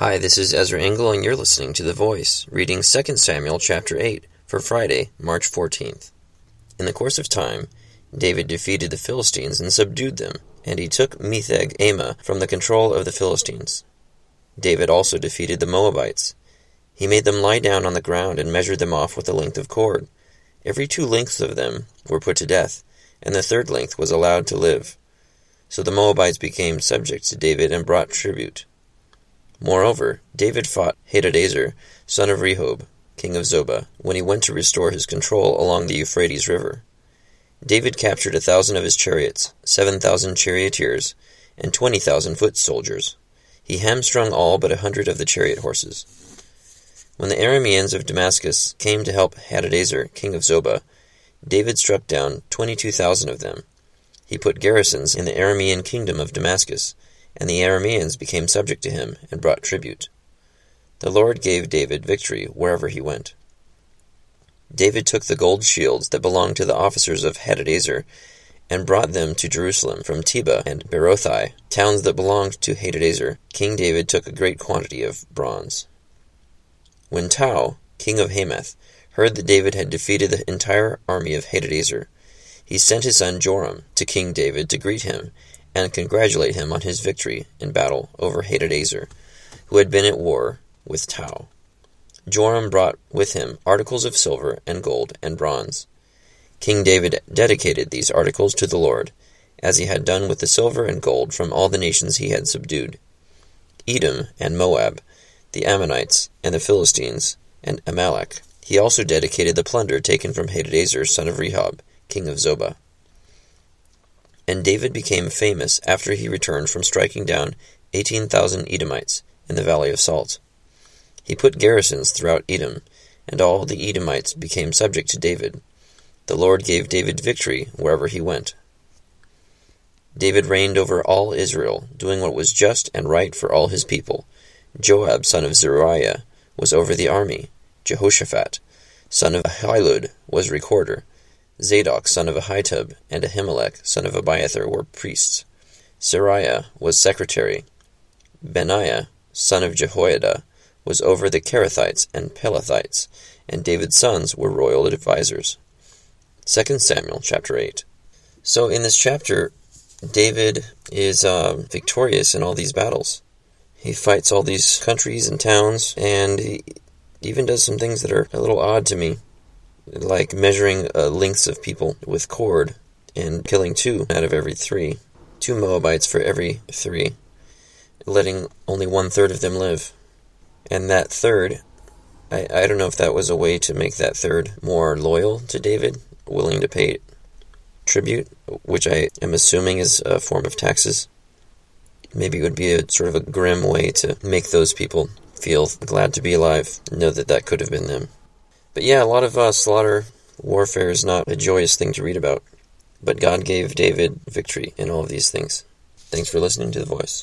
Hi, this is Ezra Engel, and you're listening to The Voice, reading 2 Samuel chapter 8 for Friday, March 14th. In the course of time, David defeated the Philistines and subdued them, and he took Metheg Ammah from the control of the Philistines. David also defeated the Moabites. He made them lie down on the ground and measured them off with a length of cord. Every two lengths of them were put to death, and the third length was allowed to live. So the Moabites became subject to David and brought tribute. Moreover, David fought Hadadezer, son of Rehob, king of Zobah, when he went to restore his control along the Euphrates River. David captured a thousand of his chariots, seven thousand charioteers, and twenty thousand foot soldiers. He hamstrung all but a hundred of the chariot horses. When the Arameans of Damascus came to help Hadadezer, king of Zobah, David struck down twenty-two thousand of them. He put garrisons in the Aramean kingdom of Damascus, and the Arameans became subject to him and brought tribute. The Lord gave David victory wherever he went. David took the gold shields that belonged to the officers of Hadadezer and brought them to Jerusalem from Tebah and Berothai, towns that belonged to Hadadezer. King David took a great quantity of bronze. When Tou, king of Hamath, heard that David had defeated the entire army of Hadadezer, he sent his son Joram to King David to greet him and congratulate him on his victory in battle over Hadadezer, who had been at war with Tou. Joram brought with him articles of silver and gold and bronze. King David dedicated these articles to the Lord, as he had done with the silver and gold from all the nations he had subdued Edom and Moab, the Ammonites, and the Philistines, and Amalek. He also dedicated the plunder taken from Hadadezer son of Rehob, king of Zobah. And David became famous after he returned from striking down eighteen thousand Edomites in the valley of Salt. He put garrisons throughout Edom, and all the Edomites became subject to David. The Lord gave David victory wherever he went. David reigned over all Israel, doing what was just and right for all his people. Joab, son of Zeruiah, was over the army. Jehoshaphat, son of Ahilud, was recorder. Zadok son of Ahitub and Ahimelech son of Abiathar were priests. Seraiah was secretary. Benaiah son of Jehoiada was over the Kerethites and Pelethites, and David's sons were royal advisers. 2 Samuel chapter 8. So in this chapter, David is uh, victorious in all these battles. He fights all these countries and towns, and he even does some things that are a little odd to me like measuring uh, lengths of people with cord and killing two out of every three, two Moabites for every three, letting only one third of them live. And that third, I, I don't know if that was a way to make that third more loyal to David, willing to pay tribute, which I am assuming is a form of taxes. Maybe it would be a sort of a grim way to make those people feel glad to be alive, know that that could have been them. But yeah, a lot of uh, slaughter warfare is not a joyous thing to read about. But God gave David victory in all of these things. Thanks for listening to The Voice.